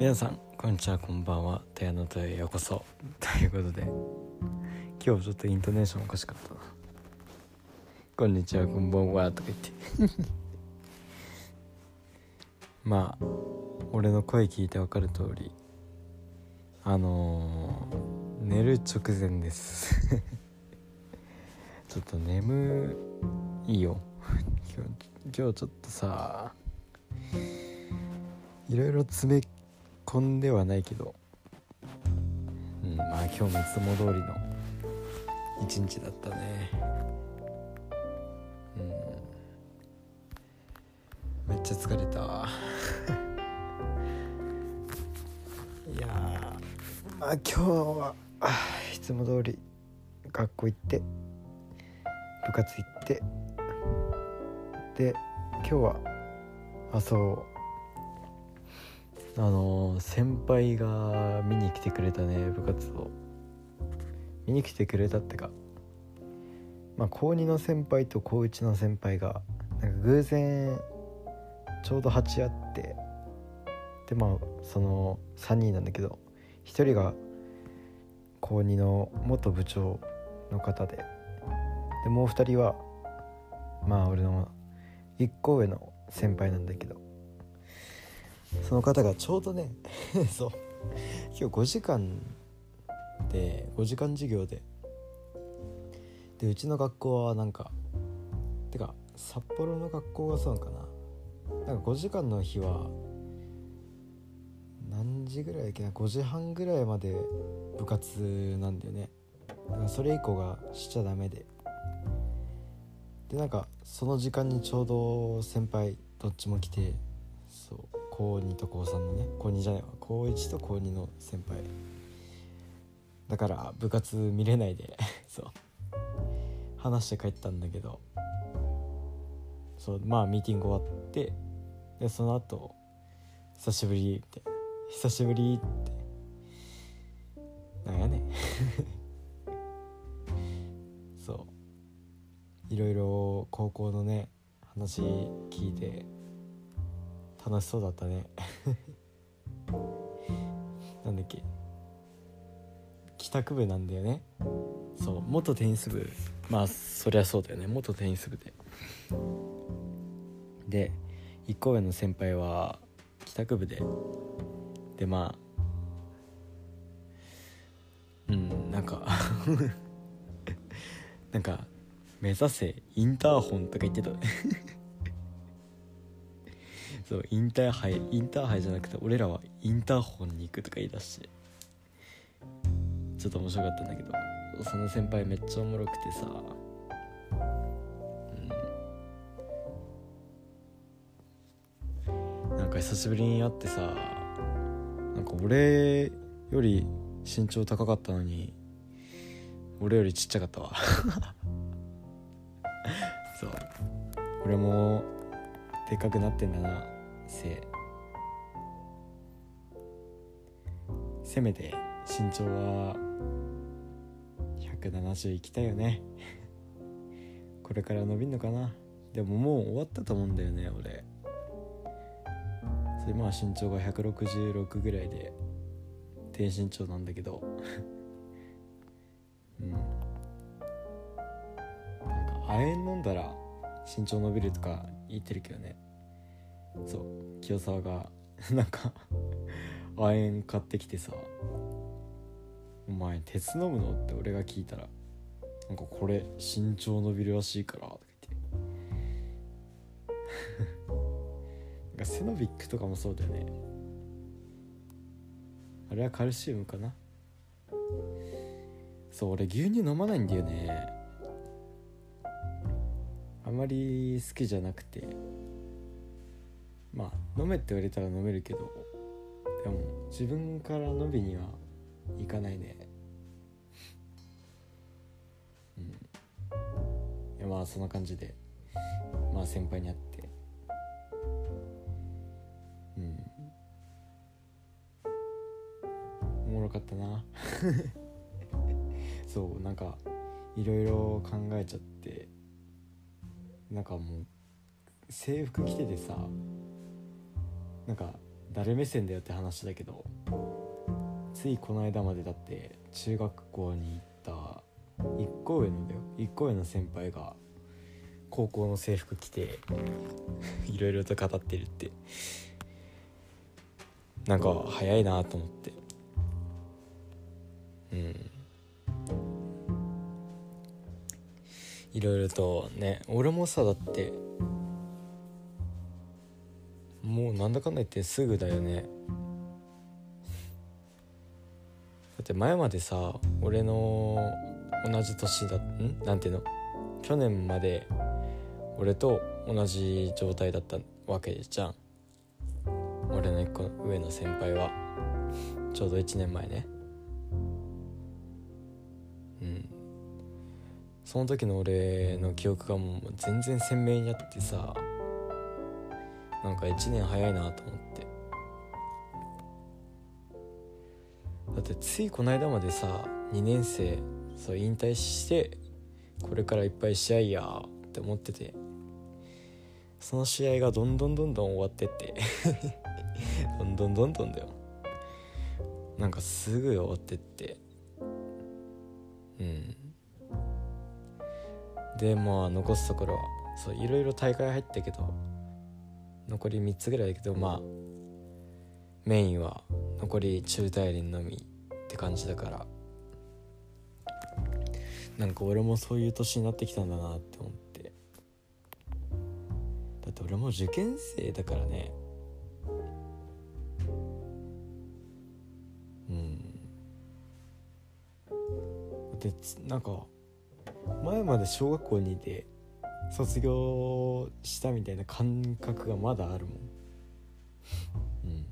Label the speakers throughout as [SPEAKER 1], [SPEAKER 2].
[SPEAKER 1] 皆さんこんにちはこんばんは。テアノトへようこそ。ということで今日ちょっとイントネーションおかしかったな。こんにちはこんばんは。とか言って。まあ俺の声聞いてわかる通りあのー、寝る直前です。ちょっと眠いよ。今日今日ちょっとさいろいろ詰め込んではないけど。うんまあ今日もいつも通りの一日だったね。うん。めっちゃ疲れた いやまあ今日はいつも通り学校行って部活行ってで今日はあそう。あの先輩が見に来てくれたね部活を。見に来てくれたってか。まあ高2の先輩と高1の先輩がなんか偶然ちょうど鉢合ってでまあその3人なんだけど1人が高2の元部長の方ででもう2人はまあ俺の1個上の先輩なんだけど。その方がちょうどね そう。今日5時間で5時間授業で。でうちの学校はなんかてか札幌の学校がそうなのかな。なんか5時間の日は何時ぐらいだっけな5時半ぐらいまで部活なんだよね。だからそれ以降がしちゃダメで。でなんかその時間にちょうど先輩どっちも来て高2と高3のね高2じゃないわ。高1と高2の先輩。だから部活見れないで。そう。話して帰ったんだけど。そうまあミーティング終わってでその後久しぶりって久しぶりって。なんやね そう。いろいろ高校のね話聞いて楽しそうだったね。なんだっけ？帰宅部なんだよね。そう元テニス部。まあそりゃそうだよね。元テニス部で。で1個上の先輩は帰宅部で。でまあうんなんか なんか目指せインターホンとか言ってた。そうインターハイインターハイじゃなくて俺らはインターホンに行くとか言い出して。ちょっと面白かったんだけど。その先輩めっちゃおもろくてさ。うん。なんか久しぶりに会ってさなんか俺より身長高かったのに俺よりちっちゃかったわ。そう。俺もでっかくなってんだな。せ。せめて身長は170いきたいよね。これから伸びんのかな。でももう終わったと思うんだよね俺。それまあ身長が166ぐらいで低身長なんだけど。うん。なんか亜鉛飲んだら身長伸びるとか言ってるけどね。そう清沢が なんか亜鉛買ってきてさ「お前鉄飲むの?」って俺が聞いたら「なんかこれ身長伸びるらしいから」とか言って。なんかセノビックとかもそうだよね。あれはカルシウムかな。そう俺牛乳飲まないんだよね。あまり好きじゃなくて。飲めって言われたら飲めるけどでも自分から飲みにはいかないね。うん。いやまあそんな感じでまあ先輩に会って。うん。おもろかったな。そうなんかいろいろ考えちゃって。なんかもう制服着ててさなんか誰目線だよって話だけどついこの間までだって中学校に行った1個上のだよ。1個上の先輩が高校の制服着ていろいろと語ってるって。なんか早いなと思って。うん。いろいろとね俺もさだってもうなんだかんだ言ってすぐだよね。だって前までさ俺の同じ年だん？なんていうの？去年まで俺と同じ状態だったわけじゃん。俺の1個上の先輩は。ちょうど1年前ね。うん。その時の俺の記憶がもう全然鮮明になってさ。なんか1年早いなと思って。だってついこの間までさ2年生そう引退してこれからいっぱい試合やって思っててその試合がどんどんどんどん終わってって どんどんどんどんだよ。なんかすぐ終わってって。うん。でまあ残すところはそういろいろ大会入ったけど残り3つぐらいだけどまあメインは残り中大連のみって感じだから。なんか俺もそういう年になってきたんだなって思って。だって俺も受験生だからね。うん。でなんか前まで小学校にいて卒業したみたいな感覚がまだあるもん。うん。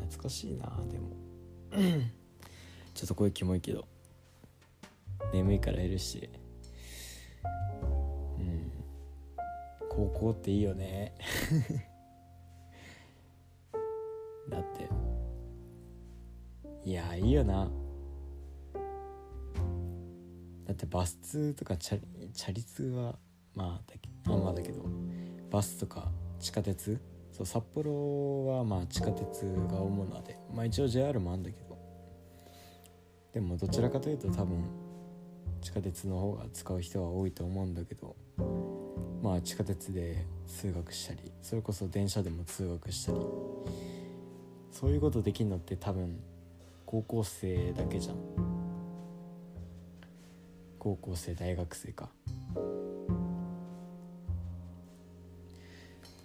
[SPEAKER 1] 懐かしいなでも。ちょっと声キモいけど。眠いからいるし。うん。高校っていいよね。だって。いやいいよな。だってバス通とかチャチャリ通はまあだけまあまあだけどバスとか地下鉄？そう札幌はまあ地下鉄が主なでまあ一応 JR もあるんだけど。でもどちらかというと多分地下鉄の方が使う人は多いと思うんだけどまあ地下鉄で通学したりそれこそ電車でも通学したりそういうことできるのって多分高校生だけじゃん。高校生大学生か。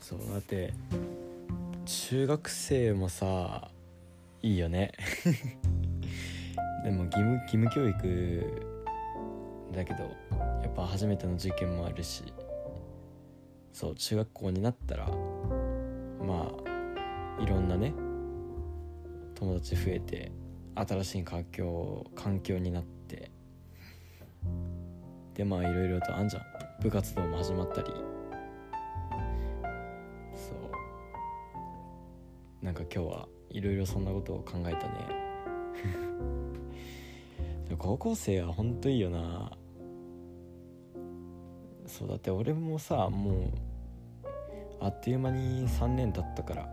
[SPEAKER 1] そうだって中学生もさいいよね。でも義務義務教育だけどやっぱ初めての受験もあるし。そう中学校になったらまあいろんなね友達増えて新しい環境環境になってでまあいろいろとあんじゃん。部活動も始まったり。そう。なんか今日はいろいろそんなことを考えたね。高校生はほんといいよな。そうだって俺もさもうあっという間に3年経ったから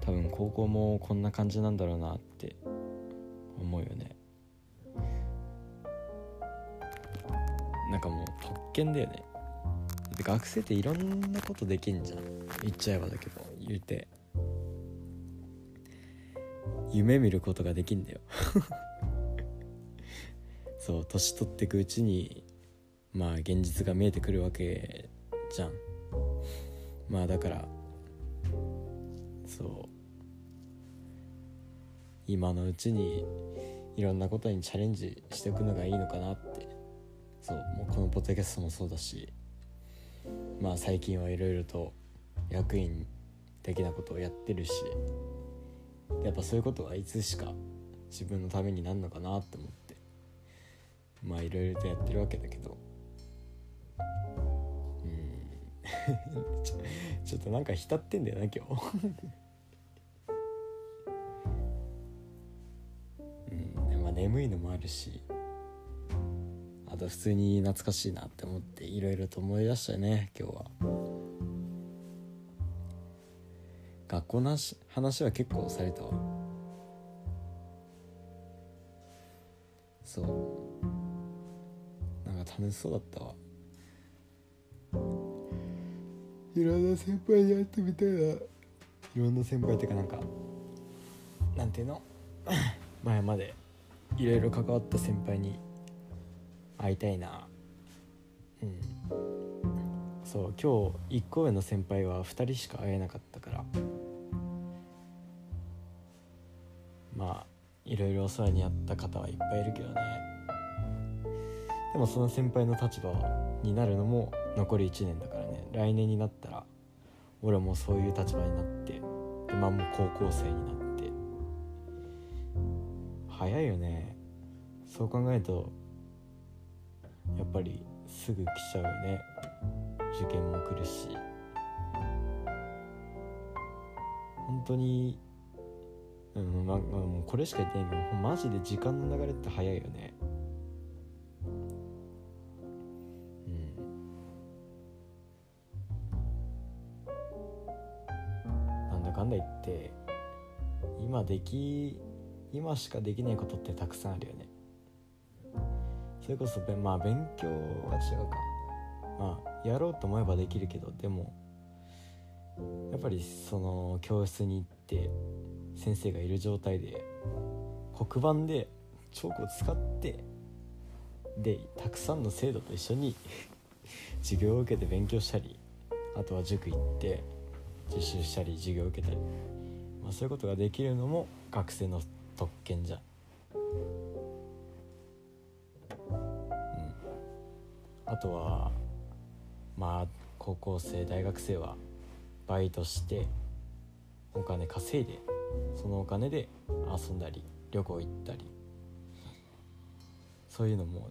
[SPEAKER 1] 多分高校もこんな感じなんだろうなって思うよね。なんかもう特権だよね。だって学生っていろんなことできんじゃん。言っちゃえばだけど。言うて。夢見ることができんだよ。そう年取ってくうちにまあ現実が見えてくるわけじゃん。まあだからそう。今のうちにいろんなことにチャレンジしておくのがいいのかなってそうもうこのポッドキャストもそうだしまあ最近はいろいろと役員的なことをやってるしやっぱそういうことはいつしか自分のためになるのかなって思ってまあいろいろとやってるわけだけど。うん。ちょちょっとなんか浸ってんだよな今日。うん。でまあ眠いのもあるし。あと普通に懐かしいなって思っていろいろと思い出したね今日は。
[SPEAKER 2] 学校の話は結構されたわ。そう。なんか楽しそうだったわ。
[SPEAKER 1] いろんな先輩に会ってみたいな。いろんな先輩っていうかなんかなんていうの？前までいろいろ関わった先輩に会いたいな。うん。そう今日1個上の先輩は2人しか会えなかったから。まあいろいろお世話になった方はいっぱいいるけどね。でもその先輩の立場になるのも残り1年だからね。来年になったら俺もそういう立場になってでまあも高校生になって。早いよね。そう考えるとっぱりすぐ来ちゃうよね。受験も来るし。本当にうんまあ、もうこれしか言ってないけどマジで時間の流れって早いよね。うん。なんだかんだ言って今でき今しかできないことってたくさんあるよね。それこそまあ勉強は違うかまあやろうと思えばできるけどでもやっぱりその教室に行って先生がいる状態で黒板でチョークを使ってでたくさんの生徒と一緒に授業を受けて勉強したりあとは塾行って実習したり授業を受けたり、まあ、そういうことができるのも学生の特権じゃ。あとはまあ高校生大学生はバイトしてお金稼いでそのお金で遊んだり旅行行ったり。そういうのも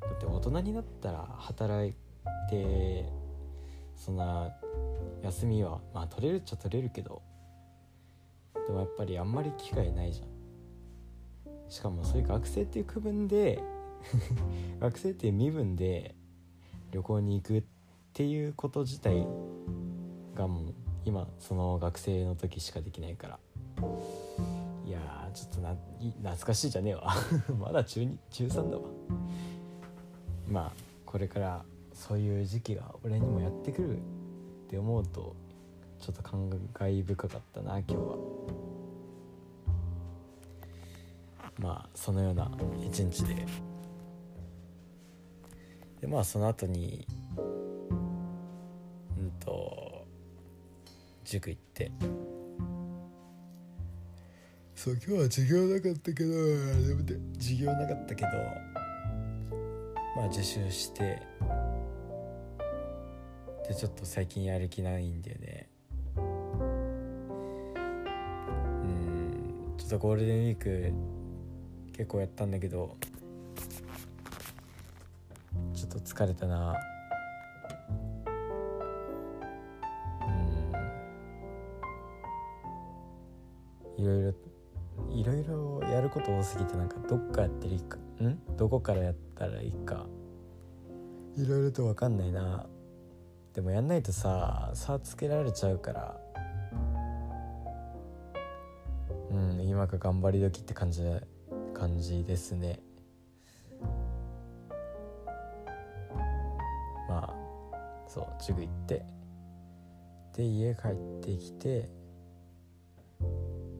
[SPEAKER 1] だって大人になったら働いてそんな休みはまあ取れるっちゃ取れるけどでもやっぱりあんまり機会ないじゃん。しかもそういう学生っていう区分で 学生って身分で旅行に行くっていうこと自体がもう今その学生の時しかできないから。いやちょっとな懐かしいじゃねえわ。まだ中2中3だわ。まあこれからそういう時期が俺にもやってくるって思うとちょっと感慨深かったな今日は。まあそのような一日ででまあその後にうんと塾行って。そう今日は授業なかったけどでも授業なかったけどまあ自習して。でちょっと最近やる気ないんだよね。うんちょっとゴールデンウィーク結構やったんだけどちょっと疲れたな。うん。いろいろいろいろやること多すぎてなんかどっかやってるかん？どこからやったらいいか。いろいろと分かんないな。でもやんないとさ差つけられちゃうから。うん今が頑張り時って感じ感じですね。そう塾行って。で家帰ってきて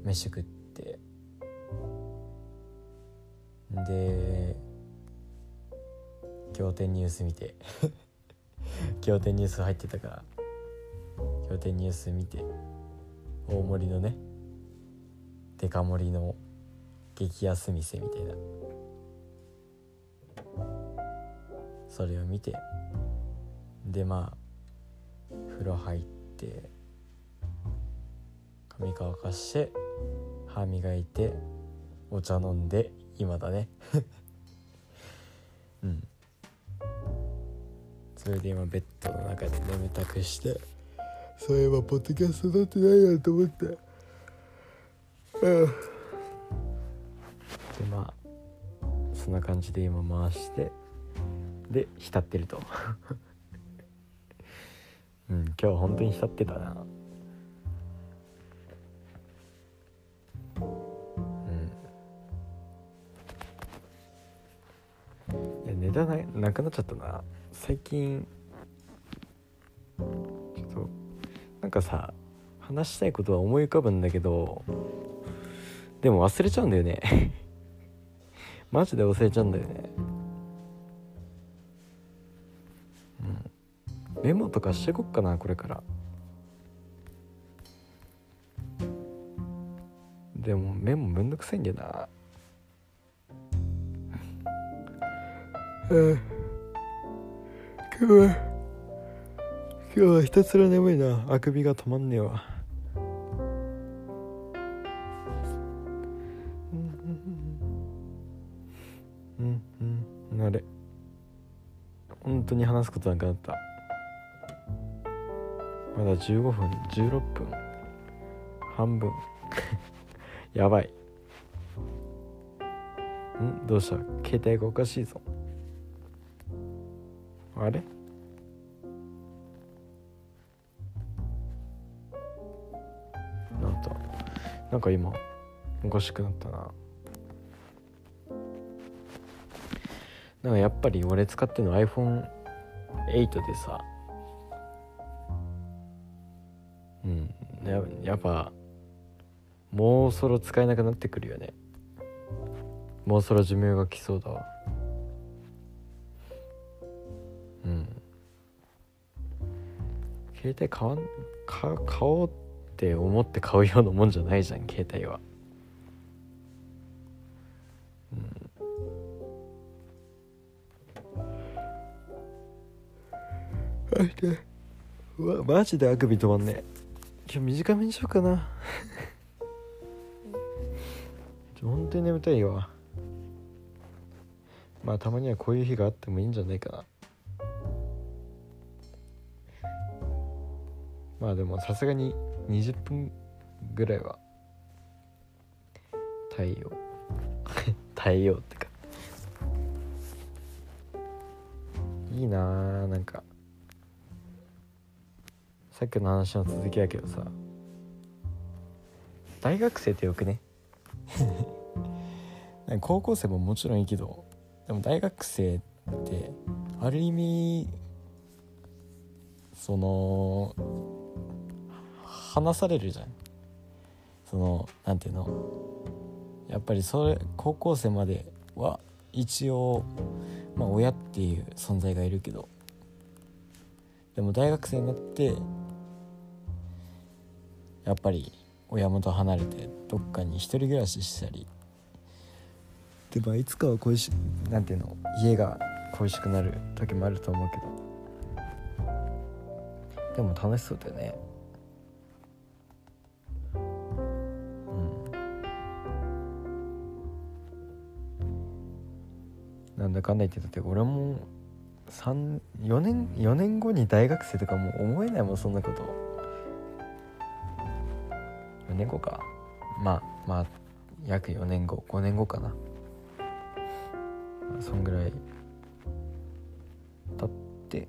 [SPEAKER 1] 飯食って。で仰天ニュース見て。仰天ニュース入ってたから。仰天ニュース見て。大盛りのね。デカ盛りの激安店みたいな。それを見て。でまあ風呂入って髪乾かして歯磨いてお茶飲んで今だね。うん。それで今ベッドの中で眠たくしてそういえばポッドキャスト撮ってないなと思って。うん。でまあそんな感じで今回してで浸ってると。うん今日本当に浸ってたな。うん。いや値段がなくなっちゃったな。最近ちょっとなんかさ話したいことは思い浮かぶんだけどでも忘れちゃうんだよね。マジで忘れちゃうんだよね。メモとかしてこっかなこれから。でもメモめんどくさいんだよな。今日は今日はひたすら眠いな。あくびが止まんねえわ。うんうんうん。あれ。本当に話すことなくなった。まだ15分16分。半分。やばい。ん？どうした？携帯がおかしいぞ。あれ？なんだ？なんか今おかしくなったな。なんかやっぱり俺使ってるの iPhone8 でさ。ややっぱもうそろ使えなくなってくるよね。もうそろ寿命が来そうだわ。うん。携帯買わんか買おうって思って買うようなもんじゃないじゃん携帯は。うん。うわマジであくび止まんねえ。今日短めにしようかな。本当に眠たいわ。まあたまにはこういう日があってもいいんじゃないかな。まあでもさすがに20分ぐらいは耐えよう。耐えようってか。いいなーなんか。さっきの話の続きやけどさ大学生ってよくね？高校生ももちろんいいけどでも大学生ってある意味その話されるじゃん。そのなんていうの？やっぱりそれ高校生までは一応まあ親っていう存在がいるけどでも大学生になってやっぱり親元離れてどっかに一人暮らししたり。でまあいつかは恋しなんていうの家が恋しくなる時もあると思うけど。でも楽しそうだよね。うん。なんだかんだ言ってだって俺も4年4年後に大学生とかもう思えないもんそんなこと。4年後か。まあまあ約4年後5年後かな。そんぐらい経って。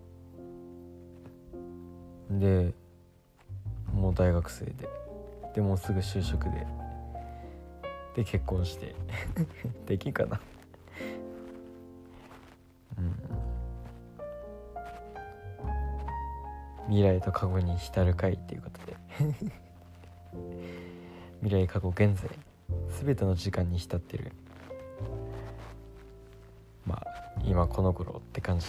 [SPEAKER 1] でもう大学生で。でもうすぐ就職で。で結婚して。できんかな。うん。未来と過去に浸る会っていうことで。未来過去現在全ての時間に浸ってる。まあ今この頃って感じ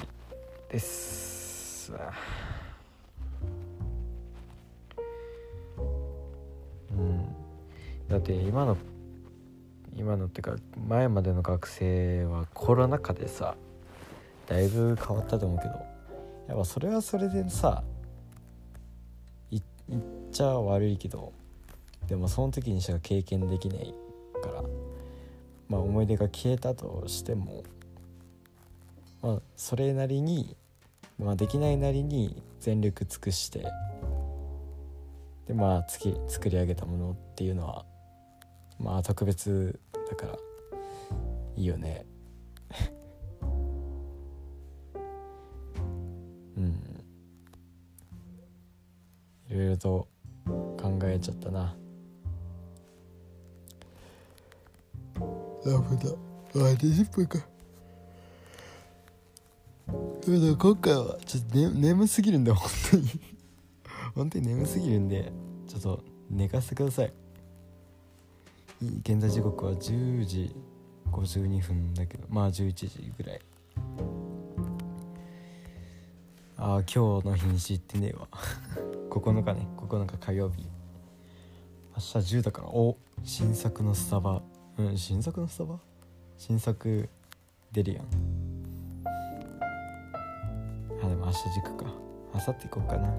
[SPEAKER 1] です。うん。だって今の今のってか前までの学生はコロナ禍でさだいぶ変わったと思うけどやっぱそれはそれでさ言っちゃ悪いけどでもその時にしか経験できないからまあ思い出が消えたとしてもまあそれなりに、まあ、できないなりに全力尽くしてでまあつき作り上げたものっていうのはまあ特別だからいいよね。うん。いろいろと考えちゃったな。ダメだあ20分か今回はちょっと、ね、眠すぎるんで本当に。本当に眠すぎるんでちょっと寝かせてください。現在時刻は10時52分だけどまあ11時ぐらい。ああ今日の日に知ってねえわ。9日ね9日火曜日。明日10だから。お新作のスタバ。うん新作のスタバ？新作出るやんあでも明日軸か。明後日行こうかな。と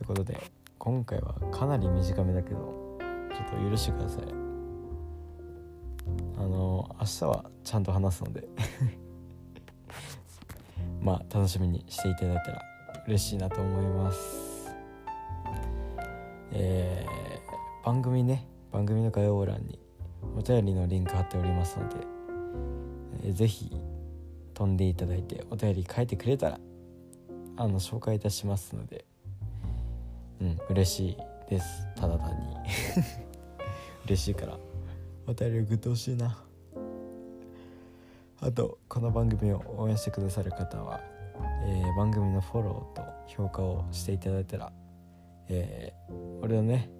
[SPEAKER 1] いうことで今回はかなり短めだけどちょっと許してください。あの明日はちゃんと話すので。まあ楽しみにしていただいたら嬉しいなと思います。えー、番組ね番組の概要欄にお便りのリンク貼っておりますので、えー、ぜひ飛んでいただいてお便り書いてくれたらあの紹介いたしますのでうん嬉しいです。ただ単に。嬉しいからお便り送ってほしいな。あとこの番組を応援してくださる方は、えー、番組のフォローと評価をしていただいたら、えー、俺のね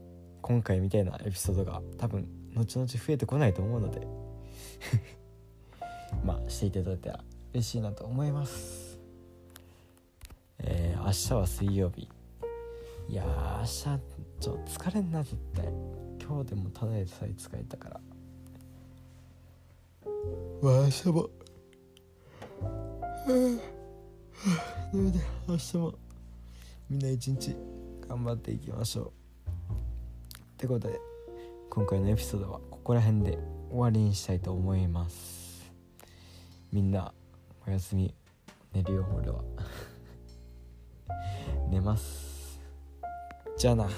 [SPEAKER 1] 今回みたいなエピソードが多分後々増えてこないと思うので。まあしていただいたら嬉しいなと思います。えー、明日は水曜日。いや明日ちょっと疲れんな絶対。今日でもただでさえ疲れたから。まあ明日も。なので明日も。みんな一日頑張っていきましょう。ってことで今回のエピソードはここら辺で終わりにしたいと思います。みんなおやすみ。寝るよ俺は。寝ます。じゃあな。